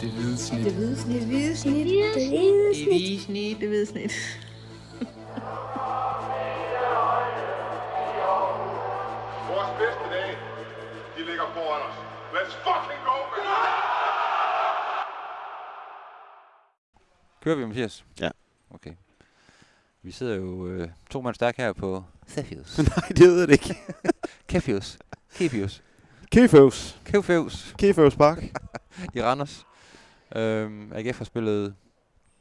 Det hvide snit. Det hvide snit. Det hvide snit. Det hvide snit. hvide snit. Det hvide snit. Vores bedste dage, de ligger foran os. Let's fucking go, man! Kører vi, Mathias? Ja. Okay. Vi sidder jo øh, to mand stærk her på Cefius. Nej, det ved jeg ikke. Kefius. Kefius. Keføvs. Kefius Keføvs Park. i Randers. Øhm, AGF har spillet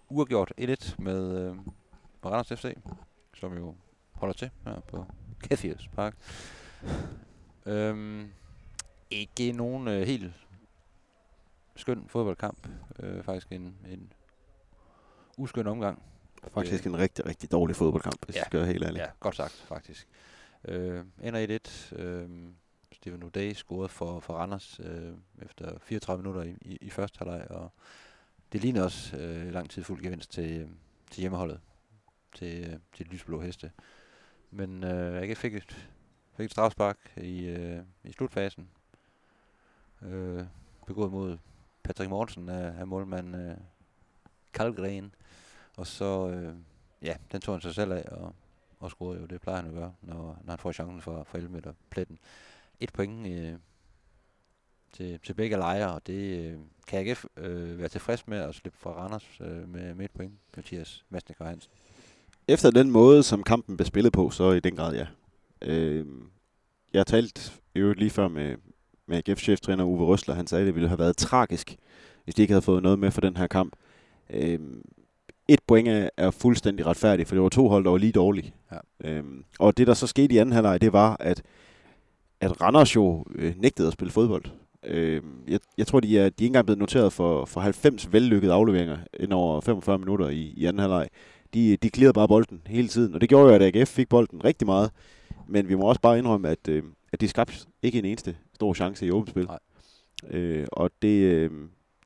uafgjort 1-1 med, øh, med Randers FC, som jo holder til her på Kefius Park. Øhm, ikke nogen øh, helt skøn fodboldkamp. Øh, faktisk en, en uskøn omgang. Faktisk en rigtig, rigtig dårlig fodboldkamp, hvis Ja. jeg skal være helt ærlig. Ja, godt sagt, faktisk. Øh, ender 1-1. Øh, Steven O'Day scorede for, for Randers øh, efter 34 minutter i, i, i første halvleg, og det ligner også øh, lang tid fuld gevinst til, øh, til hjemmeholdet, til, øh, til lysblå heste. Men øh, AGF fik et, fik et strafspark i, øh, i slutfasen, øh, begået mod Patrick Mortensen af, af målmand øh, Kalgren, og så, øh, ja, den tog han sig selv af, og, og scorede jo. Det plejer han at gøre, når, når han får chancen for, for 11 meter pletten. Et point øh, til, til begge lejre, og det øh, kan AGF øh, være tilfreds med at slippe fra Randers øh, med, med et point, Mathias Masnik og Hansen. Efter den måde, som kampen blev spillet på, så i den grad ja. Øh, jeg har talt i øvrigt lige før med, med AGF-cheftræner Uwe Røsler. Han sagde, at det ville have været tragisk, hvis de ikke havde fået noget med for den her kamp. Øh, et point er, er fuldstændig retfærdigt, for det var to hold, der var lige dårlige. Ja. Øhm, og det, der så skete i anden halvleg, det var, at, at Randers jo øh, nægtede at spille fodbold. Øh, jeg, jeg tror, de er, de er ikke engang blevet noteret for, for 90 vellykkede afleveringer ind over 45 minutter i, i anden halvleg. De, de klirrede bare bolden hele tiden, og det gjorde jo, at AGF fik bolden rigtig meget. Men vi må også bare indrømme, at, øh, at de skabte ikke en eneste stor chance i åbent spil. Nej. Øh, og det, øh,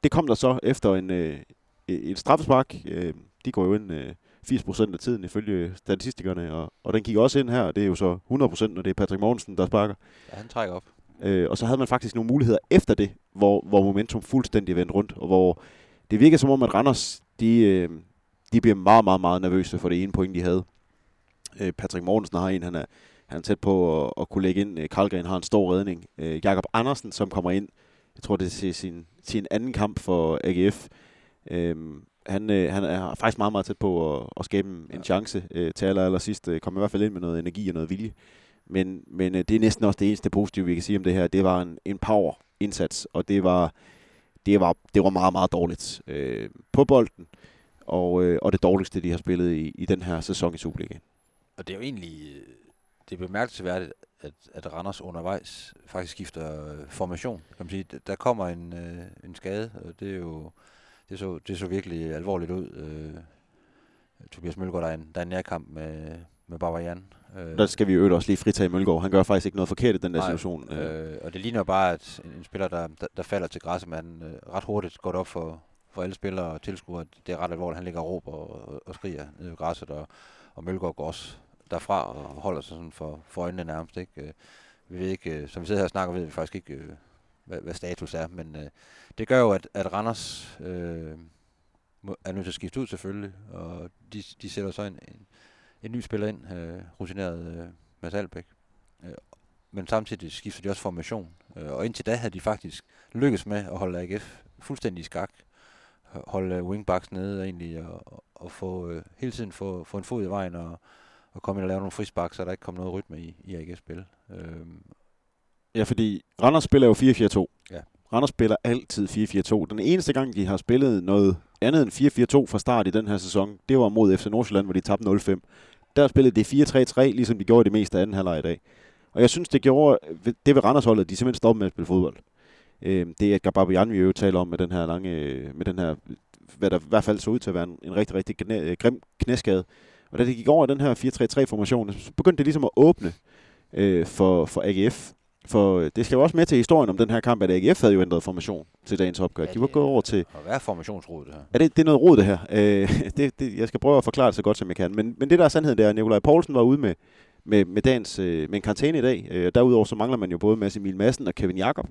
det kom der så efter en, øh, et straffespark. Øh, de går jo ind øh, 80% af tiden ifølge statistikerne, og, og den gik også ind her, og det er jo så 100%, når det er Patrick Mogensen, der sparker. Ja, han trækker op. Øh, og så havde man faktisk nogle muligheder efter det, hvor, hvor momentum fuldstændig vendte rundt, og hvor det virker som om, at Randers, de, øh, de bliver meget, meget, meget nervøse for det ene point, de havde. Øh, Patrick Mortensen har en, han er, han er tæt på at, at kunne lægge ind. Øh, Karlgren har en stor redning. Øh, Jakob Andersen, som kommer ind, jeg tror, det er sin, sin anden kamp for AGF. Øh, han, øh, han er faktisk meget, meget tæt på at, at skabe en Ja. chance øh, til aller, aller sidst. Øh, kom i hvert fald ind med noget energi og noget vilje. Men, men øh, det er næsten også det eneste positive, vi kan sige om det her. Det var en, en power-indsats, og det var, det var, det var meget, meget dårligt øh, på bolden. Og, øh, og det dårligste, de har spillet i, i den her sæson i Superligaen. Og det er jo egentlig øh, det er bemærkelsesværdigt, at, at Randers undervejs faktisk skifter øh, formation. Kan man sige. Der kommer en, øh, en skade, og det er jo det så, det så virkelig alvorligt ud. Øh, Tobias Mølgaard, der er en, der er en nærkamp med, med Barbarian. Øh, Der skal vi jo også lige fritage Mølgaard. Han gør faktisk ikke noget forkert i den der Nej, situation. Øh, Øh, og det ligner bare, at en, en spiller, der, der, der falder til græsset, men øh, ret hurtigt går op for, for alle spillere og tilskuere, det er ret alvorligt. Han ligger og råber og, og, og skriger ned ved græsset, og, og Mølgaard går også derfra og holder sig sådan for, for øjnene nærmest. Ikke? Øh, Vi ved ikke, øh, som vi sidder her og snakker, ved vi faktisk ikke, hvad, hvad status er, men øh, det gør jo, at, at Randers øh, må, er nødt til at skifte ud selvfølgelig, og de, de sætter så en, en, en ny spiller ind, øh, rutineret øh, Mads Albeck. Øh, men samtidig skifter de også formation. Øh, og indtil da havde de faktisk lykkes med at holde AGF fuldstændig i skak. Holde øh, wingbacks nede egentlig, og, og få, øh, hele tiden få, få en fod i vejen, og, og komme ind og lave nogle frispark, så der ikke kom noget rytme i, i AGF-spil. Øh, Ja, fordi Randers spiller jo 4-4-2. Ja. Randers spiller altid 4-4-2. Den eneste gang, de har spillet noget andet end 4-4-2 fra start i den her sæson, det var mod FC Nordsjælland, hvor de tabte 0-5. Der spillede de 4-3-3, ligesom de gjorde det meste af anden halvleg i dag. Og jeg synes, det gjorde det ved Randersholdet, at de simpelthen stoppede med at spille fodbold. Øh, det er Edgar Babian, vi jo taler om med den her lange, med den her, hvad der i hvert fald så ud til at være en, en rigtig, rigtig knæ, grim knæskade. Og da det gik over den her 4-3-3-formation, så begyndte det ligesom at åbne øh, for, for AGF. For øh, det skal jo også med til historien om den her kamp, at AGF havde jo ændret formation til dagens opgør. Ja, De var gået over til... og hvad er formationsrådet det her? Er det, det er noget rod, det her? Øh, det, det, jeg skal prøve at forklare det så godt, som jeg kan. Men, men det, der er sandheden, det er, at Nikolaj Poulsen var ude med, med, med, dagens, øh, med en karantæne i dag. Øh, derudover så mangler man jo både Mads Emil Madsen og Kevin Jakob.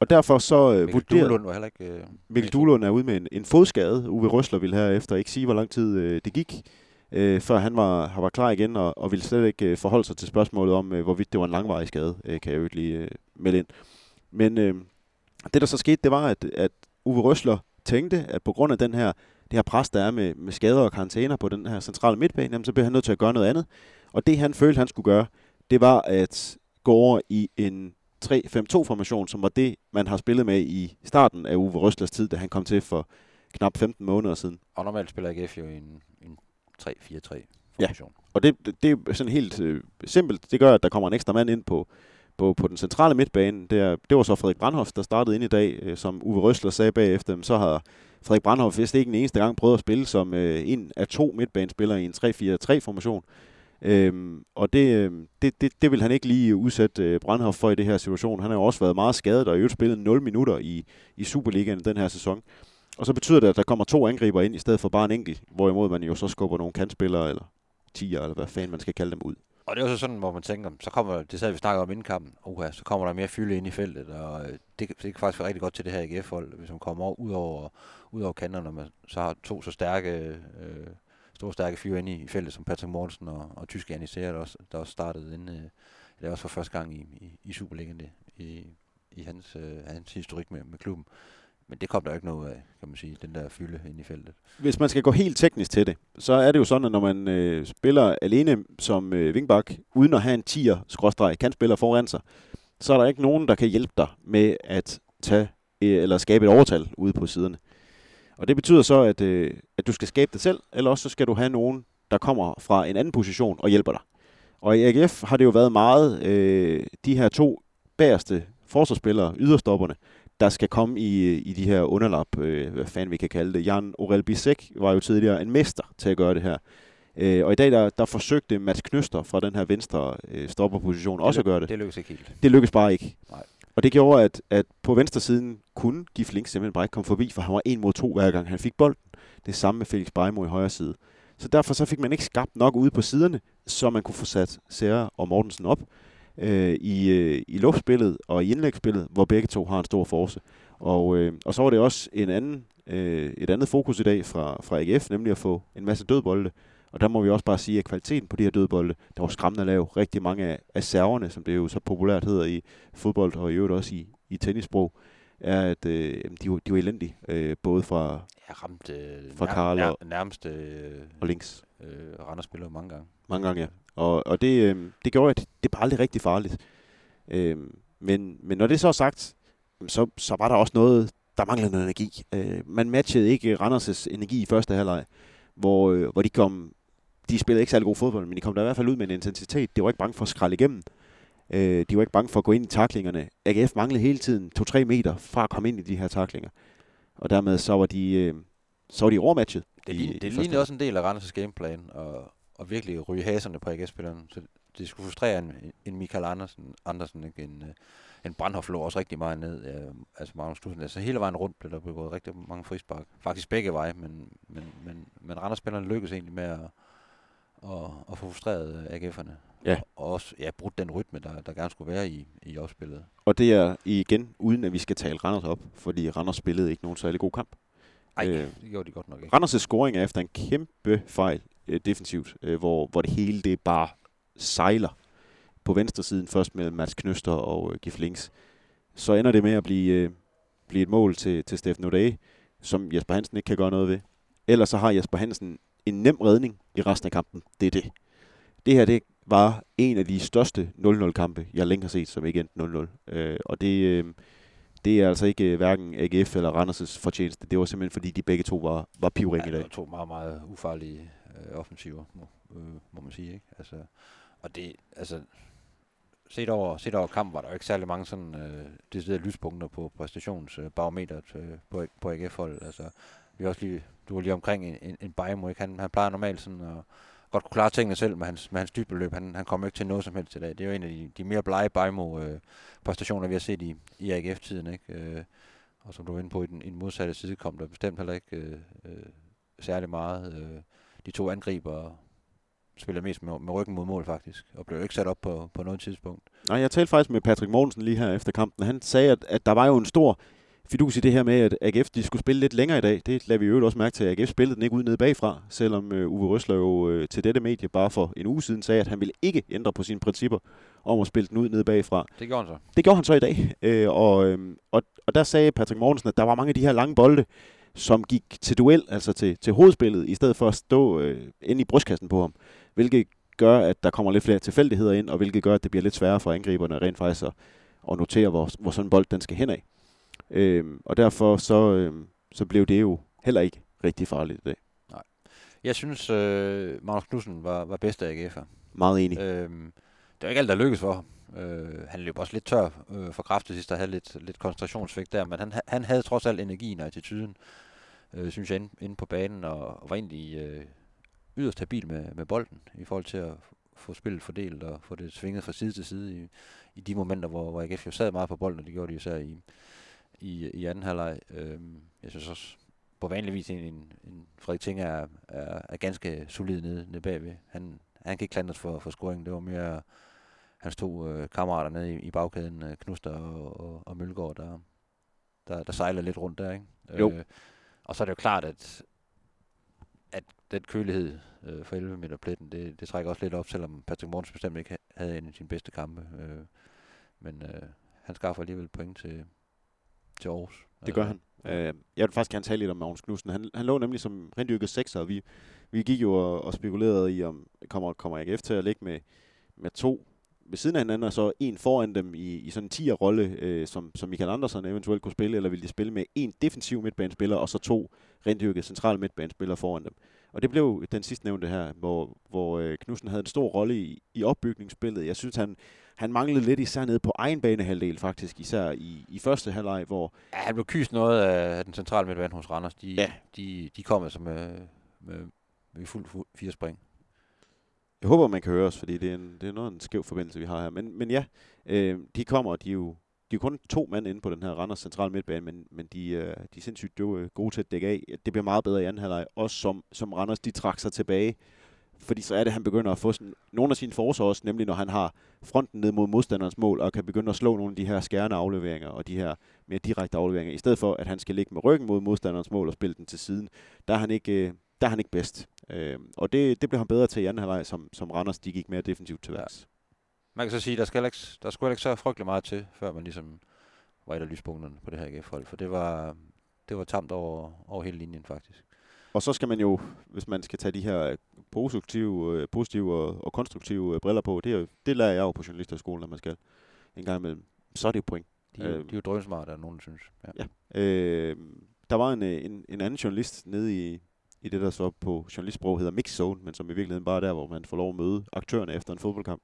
og derfor så øh, Mikkel vurderede... Duelund var heller ikke... Øh, Mikkel Duelund er ude med en, en fodskade. Uwe Røsler ville her efter ikke sige, hvor lang tid øh, det gik, øh, før han var, han var klar igen, og, og ville slet ikke øh, forholde sig til spørgsmålet om, øh, hvorvidt det var en langvarig skade, øh, kan jeg jo ikke lige øh, melde ind. Men øh, det, der så skete, det var, at, at Uwe Røsler tænkte, at på grund af den her, det her pres, der er med, med skader og karantæner på den her centrale midtbane, jamen, så blev han nødt til at gøre noget andet. Og det, han følte, han skulle gøre, det var at gå over i en 3-5-2-formation, som var det, man har spillet med i starten af Uwe Røslers tid, da han kom til for knap 15 måneder siden. Og normalt spiller AGF jo i en, en 3-4-3 Ja. Og det, det, det er sådan helt øh, simpelt. Det gør, at der kommer en ekstra mand ind på, på, på den centrale midtbane. Det, det var så Frederik Brandhoff, der startede ind i dag, øh, som Uwe Røsler sagde bagefter. Men så har Frederik Brandhoff vist ikke en eneste gang prøvet at spille som øh, en af to midtbanespillere i en 3-4-3-formation. Øhm, og det, øh, det, det, det vil han ikke lige udsætte øh, Brandhoff for i det her situation. Han har jo også været meget skadet og i øvrigt spillet 0 minutter i, i Superligaen den her sæson. Og så betyder det, at der kommer to angriber ind i stedet for bare en enkelt, hvorimod man jo så skubber nogle kantspillere eller tiger, eller hvad fanden man skal kalde dem ud. Og det er jo så sådan, hvor man tænker, så kommer, det sad vi snakker om inden kampen, oha, så kommer der mere fylde ind i feltet, og øh, det, det kan faktisk være rigtig godt til det her AGF-hold, hvis man kommer over, ud, over, ud over kanterne, når man så har to så stærke, øh, store stærke fyre inde i, i feltet, som Patrick Mortensen og, og tyske Anisea, der også, der også startede inde, øh, det er også for første gang i, i, i Superligaen, det, i, i hans, øh, hans historik med, med klubben. Men det kom der ikke noget af, kan man sige, den der fylde ind i feltet. Hvis man skal gå helt teknisk til det, så er det jo sådan, at når man øh, spiller alene som øh, vingbak, uden at have en 10'er, kantspiller foran sig, så er der ikke nogen, der kan hjælpe dig med at tage øh, eller skabe et overtal ude på siderne. Og det betyder så, at, øh, at du skal skabe det selv, eller også så skal du have nogen, der kommer fra en anden position og hjælper dig. Og i AGF har det jo været meget øh, de her to bagerste forsvarsspillere, yderstopperne, der skal komme i, i de her underlap, øh, hvad fanden vi kan kalde det. Jan Orel Bisek var jo tidligere en mester til at gøre det her. Øh, og i dag der, der forsøgte Mats Knøster fra den her venstre øh, stopperposition også at gøre det. Det lykkedes ikke helt. Det lykkedes bare ikke. Nej. Og det gjorde, at, at på venstre siden kunne Gif Link simpelthen bare ikke komme forbi, for han var en mod to hver gang han fik bolden. Det samme med Felix Breimo i højre side. Så derfor så fik man ikke skabt nok ude på siderne, så man kunne få sat Serra og Mortensen op øh, i, øh, i luftspillet og i indlægsspillet, hvor begge to har en stor force. Og, øh, og så var det også en anden, øh, et andet fokus i dag fra, fra AGF, nemlig at få en masse dødbolde. Og der må vi også bare sige, at kvaliteten på de her dødbolde, der var skræmmende lav. Rigtig mange af, af serverne, som det jo så populært hedder i fodbold og i øvrigt også i, i tennissprog, er, at øh, de, var, de var elendige. Øh, både fra Jeg ramte øh, Fra Karl og- nærmeste øh, og links. øh, Randers-spillere mange gange. Mange gange, ja. Og, og det, øh, det gjorde, at det bare aldrig rigtig farligt. Øh, men, men når det så er sagt, så, så var der også noget, der manglede noget energi. Øh, man matchede ikke Randers' energi i første halvleg, hvor, øh, hvor de kom, de spillede ikke særlig god fodbold, men de kom der i hvert fald ud med en intensitet. De var ikke bange for at skralde igennem. Øh, de var ikke bange for at gå ind i taklingerne. AGF manglede hele tiden 2-3 meter fra at komme ind i de her taklinger. Og dermed så var de, øh, så var de overmatchet. Det, lign, i det lignede også en del af Randers' gameplan, og, og virkelig ryge haserne på AGF-spillerne. Så det skulle frustrere en, en Michael Andersen, Andersen ikke? En, øh, en Brandhoff lå også rigtig meget ned. Øh, altså Magnus Knudsen. Altså hele vejen rundt blev der begået rigtig mange frispark. Faktisk begge veje, men, men, men, men Randers-spillerne lykkedes egentlig med at, at, at få frustreret øh, AGF'erne. Ja. Og også ja, brudt den rytme, der, der gerne skulle være i, i opspillet. Og det er igen, uden at vi skal tale Randers op, fordi Randers spillede ikke nogen særlig god kamp. Ej, Øh, det gjorde de godt nok ikke. Randers' scoring er efter en kæmpe fejl øh, defensivt, øh, hvor, hvor det hele det bare sejler på venstre siden, først med Mats Knøster og øh, Gif Links. Så ender det med at blive, øh, blive et mål til, til Steffen O'Day, som Jesper Hansen ikke kan gøre noget ved. Ellers så har Jesper Hansen en nem redning i resten af kampen. Det er det. Det her, det var en af de største 0-0-kampe, jeg længe har set, som ikke endte 0-0. Øh, og det, øh, det er altså ikke øh, hverken AGF eller Randers' fortjeneste. Det var simpelthen, fordi de begge to var, var pivring Ja, i det dag. var to meget, meget ufarlige øh, offensiver, må, øh, må man sige. Ikke? Altså, og det, altså, set over, set over kampen var der jo ikke særlig mange sådan, øh, deciderede lyspunkter på præstationsbarometeret øh, på, på AGF-hold. Altså, vi har også lige, du var lige omkring en, en, en Bajmo, ikke? Han, han plejer normalt sådan at godt kunne klare tingene selv med hans, med hans dybeløb. Han, han kommer ikke til noget som helst i dag. Det er jo en af de, de mere blege Bajmo øh, præstationer, vi har set i, i AGF-tiden. Ikke? Øh, og som du var inde på, i den, i den modsatte side kom der bestemt heller ikke øh, øh, særlig meget. Øh, de to angriber spillede mest med, med ryggen mod mål faktisk, og blev ikke sat op på, på noget tidspunkt. Nej, jeg talte faktisk med Patrick Mogensen lige her efter kampen. Han sagde, at, at der var jo en stor fidus i det her med, at AGF de skulle spille lidt længere i dag. Det lader vi jo også mærke til, at AGF spillede den ikke ud nede bagfra, selvom uh, Uwe Røsler jo uh, til dette medie bare for en uge siden sagde, at han ville ikke ændre på sine principper om at spille den ud nede bagfra. Det gjorde han så. Det gjorde han så i dag, uh, og, uh, og, og der sagde Patrick Mortensen, at der var mange af de her lange bolde, som gik til duel, altså til, til hovedspillet, i stedet for at stå uh, inde i brystkassen på ham, hvilket gør, at der kommer lidt flere tilfældigheder ind, og hvilket gør, at det bliver lidt sværere for angriberne rent faktisk at, at notere, hvor, hvor sådan en bold den skal hen af. Øhm, og derfor så, øhm, så blev det jo heller ikke rigtig farligt i dag. Nej. Jeg synes, øh, Magnus Knudsen var, var bedst af AGF'er. Meget enig. Øhm, det var ikke alt, der lykkedes for ham. Øh, han løb også lidt tør øh, for kraft til sidst, der havde lidt, lidt koncentrationsvægt der, men han, han havde trods alt energien og attituden, øh, synes jeg, inde, inde på banen, og, og var egentlig øh, yderst stabil med, med bolden, i forhold til at få spillet fordelt og få det svinget fra side til side i, i de momenter, hvor, hvor AGF jo sad meget på bolden, og det gjorde de især i, i, i anden halvleg. Øhm, jeg synes også, på vanlig vis, en, en, en Frederik Ting er, er, er ganske solid nede, nede bagved. Han, han kan ikke klandres for, for scoringen. Det var mere hans to øh, kammerater nede i, i bagkæden, øh, Knuster og, og, og Mølgaard, der, der, der sejler lidt rundt der. Ikke? Jo. Øh, og så er det jo klart, at, at den kølighed øh, for 11 meter pletten, det, det trækker også lidt op, selvom Patrick Morgens bestemt ikke havde en af sine bedste kampe. Øh, men øh, han skaffer alligevel point til, til Aarhus. Det gør han. Øh, jeg vil faktisk gerne tale lidt om Magnus Knudsen. Han, han lå nemlig som rendyrket sekser, og vi, vi gik jo og, og spekulerede i, om kommer, kommer AGF til at ligge med, med to ved siden af hinanden, og så en foran dem i, i sådan en 10'er-rolle, øh, som, som Michael Andersen eventuelt kunne spille, eller ville de spille med en defensiv midtbanespiller, og så to rendyrket centrale midtbanespillere foran dem. Og det blev den sidste nævnte her, hvor, hvor øh, Knudsen havde en stor rolle i, i opbygningsspillet. Jeg synes, han, han manglede lidt især nede på egen banehalvdel faktisk, især i, i første halvleg, hvor... Ja, han blev kyst noget af den centrale midtbane hos Randers. De, Ja. de, de kom altså med, med, med fuld fu- fire spring. Jeg håber, man kan høre os, fordi det er, en, det er noget en skæv forbindelse, vi har her. Men, men ja, øh, de kommer, og de er jo de er kun to mand inde på den her Randers centrale midtbane, men, men de, øh, de er sindssygt øh, gode til at dække af. Det bliver meget bedre i anden halvleg, også som, som Randers de trak sig tilbage. Fordi så er det, at han begynder at få sådan, nogle af sine forser også, nemlig når han har fronten ned mod modstanderens mål, og kan begynde at slå nogle af de her skærende afleveringer, og de her mere direkte afleveringer, i stedet for, at han skal ligge med ryggen mod modstanderens mål og spille den til siden. Der er han ikke, øh, der er han ikke bedst. Øh, og det, det blev han bedre til i anden halvleg, som, som Randers de gik mere defensivt til værks. Man kan så sige, der, skal ikke, der skulle ikke så frygtelig meget til, før man ligesom var et af lyspunkterne på det her AGF-hold. For det var, det var tamt over, over hele linjen, faktisk. Og så skal man jo, hvis man skal tage de her positive, øh, positive og, og konstruktive øh, briller på, det, er, det lærer jeg jo på journalisterskolen, at man skal en gang imellem. Så er det jo point. De, er jo- Øh. de er jo drønsmarte, er der nogen, synes. Ja. Ja. Øh, der var en, øh, en, en anden journalist nede i, i det, der så på journalistsprog hedder mix zone, men som i virkeligheden bare er der, hvor man får lov at møde aktørerne efter en fodboldkamp.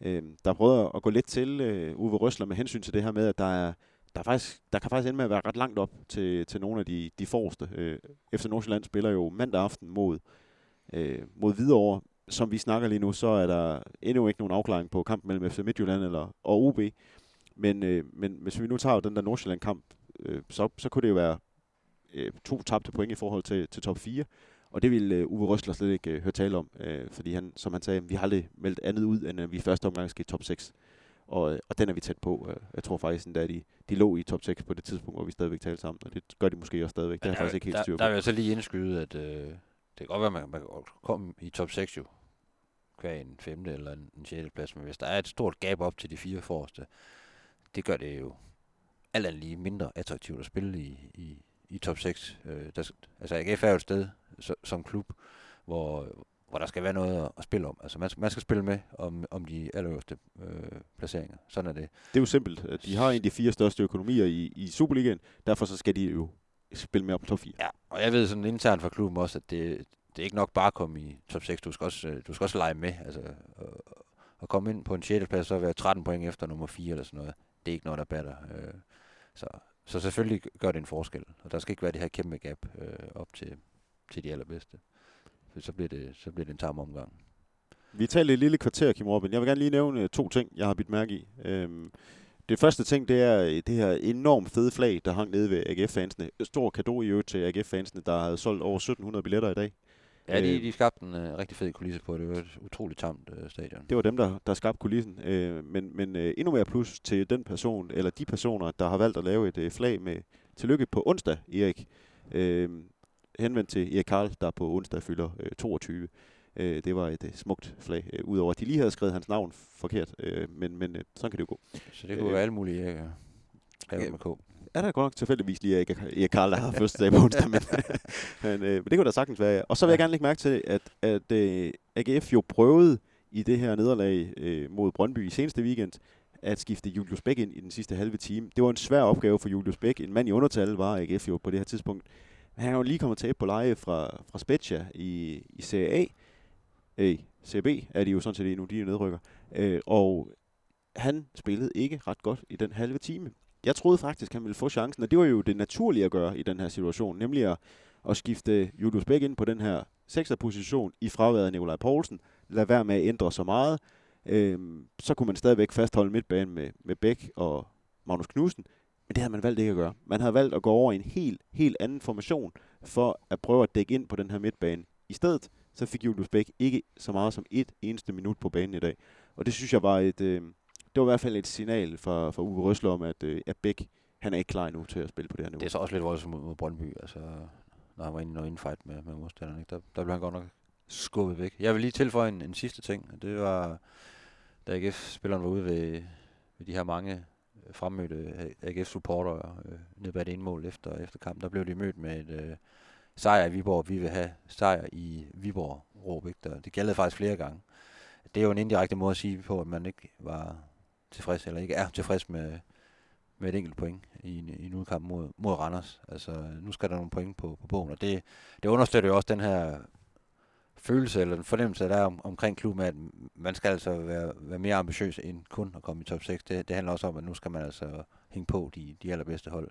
Øh, der prøver at gå lidt til øh, Uwe Røsler med hensyn til det her med, at der er der, er faktisk, der kan faktisk ende med at være ret langt op til, til nogle af de, de forreste. Øh, FC Nordsjælland spiller jo mandag aften mod, øh, mod Hvidovre. Som vi snakker lige nu, så er der endnu ikke nogen afklaring på kampen mellem FC Midtjylland eller, og OB. Men, øh, men hvis vi nu tager den der Nordsjælland-kamp, øh, så, så kunne det jo være øh, to tabte point i forhold til, til top 4. Og det ville øh, Uwe Røsler slet ikke øh, høre tale om, øh, fordi han, som han sagde, vi har aldrig meldt andet ud, end at vi i første omgang skal i top 6. Og, øh, og den er vi tæt på. Øh, Jeg tror faktisk at de, de lå i top 6 på det tidspunkt, hvor vi stadigvæk talte sammen, og det gør de måske også stadigvæk. Det er faktisk ikke helt der, styr på. der vil jeg så lige indskyde, at øh, det kan godt være, at man, man kan komme i top 6 jo. Hver en femte eller en, en sjette plads. Men hvis der er et stort gab op til de fire forreste, det gør det jo alt andet lige mindre attraktivt at spille i, i, i top 6. Øh, der, altså AGF er jo et sted så, som klub, hvor, hvor der skal være noget at, at spille om. Altså man, skal- man skal spille med om, om de allerøverste øh, placeringer. Sådan er det. Det er jo simpelt. at De har en af de fire største økonomier i, i Superligaen, derfor så skal de jo spille med op på top 4. Ja, og jeg ved sådan internt fra klubben også, at det, det er ikke nok bare at komme i top 6. Du skal også, øh, du skal også lege med. Altså, og, og komme ind på en 6. plads, så være 13 point efter nummer 4 eller sådan noget. Det er ikke noget, der batter. Øh, så, så selvfølgelig gør det en forskel. Og der skal ikke være det her kæmpe gap øh, op til, til de allerbedste. For så bliver det, så bliver det en tam omgang. Vi talte et lille kvarter, Kim Robin. Jeg vil gerne lige nævne øh, to ting, jeg har bidt mærke i. Øhm, det første ting, det er øh, det her enormt fede flag, der hang nede ved AGF-fansene. Stor kado i øvrigt til AGF-fansene, der havde solgt over 1700 billetter i dag. Ja, de, Øh, de skabte en uh, rigtig fed kulisse på det. Var et utroligt tamt uh, stadion. Det var dem, der, der skabte kulissen. Øh, men men øh, endnu mere plus til den person, eller de personer, der har valgt at lave et øh, flag med tillykke på onsdag, Erik. Øh, henvendt til Erik Karl, der på onsdag fylder øh, 22. Øh, det var et øh, smukt flag, øh, udover at de lige havde skrevet hans navn forkert. Øh, men men øh, sådan kan det jo gå. Så det kunne Øh, være alle mulige uh, skrevet ja. med K. er der godt nok tilfældigvis lige Erik, Erik Karl, der har fødselsdag på onsdag, men, men, øh, men det kunne da sagtens være. Og så vil jeg gerne lægge mærke til, at, at øh, AGF jo prøvede i det her nederlag øh, mod Brøndby i seneste weekend, at skifte Julius Bæk ind i den sidste halve time. Det var en svær opgave for Julius Bæk. En mand i undertal var AGF jo på det her tidspunkt. Men han er jo lige kommet tilbage på leje fra, fra Spezia i, i Serie A. Øh, CB er de jo sådan set endnu, de er nedrykker. Øh, og han spillede ikke ret godt i den halve time. Jeg troede faktisk, han ville få chancen, og det var jo det naturlige at gøre i den her situation, nemlig at, at skifte Julius Bæk ind på den her sekserposition i fraværet af Nikolaj Poulsen. Lad være med at ændre så meget. Øhm, så kunne man stadigvæk fastholde midtbanen med, med Bæk og Magnus Knudsen, men det havde man valgt ikke at gøre. Man havde valgt at gå over i en helt, helt anden formation for at prøve at dække ind på den her midtbane. I stedet så fik Julius Bæk ikke så meget som et eneste minut på banen i dag. Og det synes jeg var et, øh, det var i hvert fald et signal fra, fra Uwe Røsler om, at, øh, at Bæk han er ikke klar endnu til at spille på det her niveau. Det er så også lidt voldsomt mod, mod Brøndby, altså, når han var inde i noget infight med, med modstanderne. Ikke? Der, der blev han godt nok skubbet væk. Jeg vil lige tilføje en, en sidste ting, og det var, da AGF-spilleren var ude ved, ved de her mange øh, fremmødte AGF-supportere øh, øh nede bag det ene mål efter, efter kampen, der blev de mødt med et øh, sejr i Viborg. Vi vil have sejr i Viborg, råb, ikke? Der, det gældede faktisk flere gange. Det er jo en indirekte måde at sige på, at man ikke var tilfreds, eller ikke er tilfreds med, med et enkelt point i en, i en udkamp mod, mod Randers. Altså, nu skal der nogle point på, på bogen, og det, det understøtter jo også den her følelse eller den fornemmelse, der er om, omkring klubben, at man skal altså være, være mere ambitiøs end kun at komme i top 6. Det, det handler også om, at nu skal man altså hænge på de, de allerbedste hold.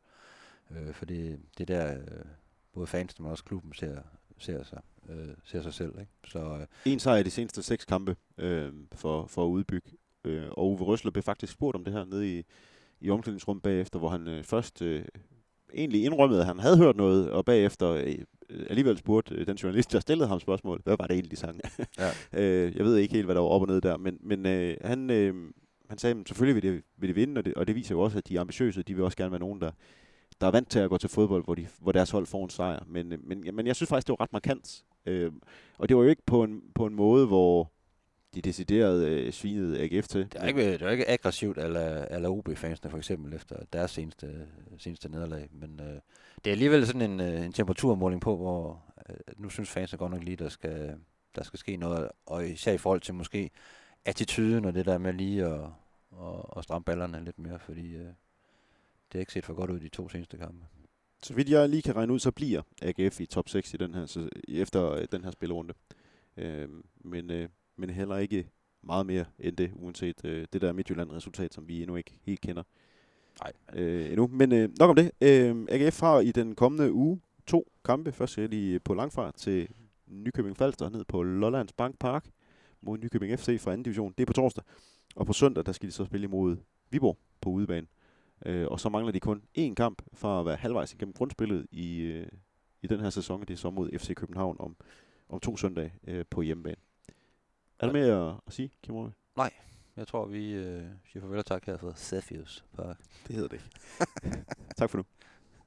Øh, for det, det er der, øh, både fans, men også klubben ser, ser, sig, øh, ser sig selv. Ikke? Så øh, En sejr i de seneste seks kampe øh, for, for at udbygge. Øh, og Uwe Røsler blev faktisk spurgt om det her nede i, i omklædningsrummet bagefter, hvor han øh, først øh, egentlig indrømmede, at han havde hørt noget, og bagefter øh, alligevel spurgte øh, den journalist, der stillede ham spørgsmål, hvad var det egentlig, de sang? Ja. øh, jeg ved ikke helt, hvad der var op og ned der, men, men øh, han, øh, han sagde, at selvfølgelig vil det, vil det vinde, og det, og det viser jo også, at de er ambitiøse, de vil også gerne være nogen, der, der er vant til at gå til fodbold, hvor, de, hvor deres hold får en sejr. Men, øh, men, men jeg synes faktisk, det var ret markant. Øh, og det var jo ikke på en, på en måde, hvor de deciderede øh, svinede AGF til. det er ikke, det er ikke aggressivt, eller, eller OB-fansene for eksempel, efter deres seneste, seneste nederlag. Men øh, det er alligevel sådan en, øh, en temperaturmåling på, hvor øh, nu synes fansene godt nok lige, der skal, der skal ske noget. Og især i forhold til måske attituden og det der med lige at, at, at stramme ballerne lidt mere, fordi øh, det er ikke set for godt ud i de to seneste kampe. Så vidt jeg lige kan regne ud, så bliver AGF i top 6 i den her, så, efter øh, den her spillerunde. Øh, men, øh, men heller ikke meget mere end det, uanset øh, det der Midtjylland-resultat, som vi endnu ikke helt kender Nej, øh, endnu. Men øh, nok om det. Øh, AGF har i den kommende uge to kampe. Først skal de på langfart til Nykøbing Falster ned på Lollands Bank Park mod Nykøbing FC fra anden division. Det er på torsdag. Og på søndag, der skal de så spille imod Viborg på udebane. Øh, og så mangler de kun én kamp for at være halvvejs igennem grundspillet i, øh, i den her sæson. Det er så mod FC København om, om to søndage øh, på hjemmebane. Er der mere at, at sige, Kim Røbe? jeg tror, vi øh, siger farvel og tak her for Cephus Park. Det hedder det ikke. tak for nu.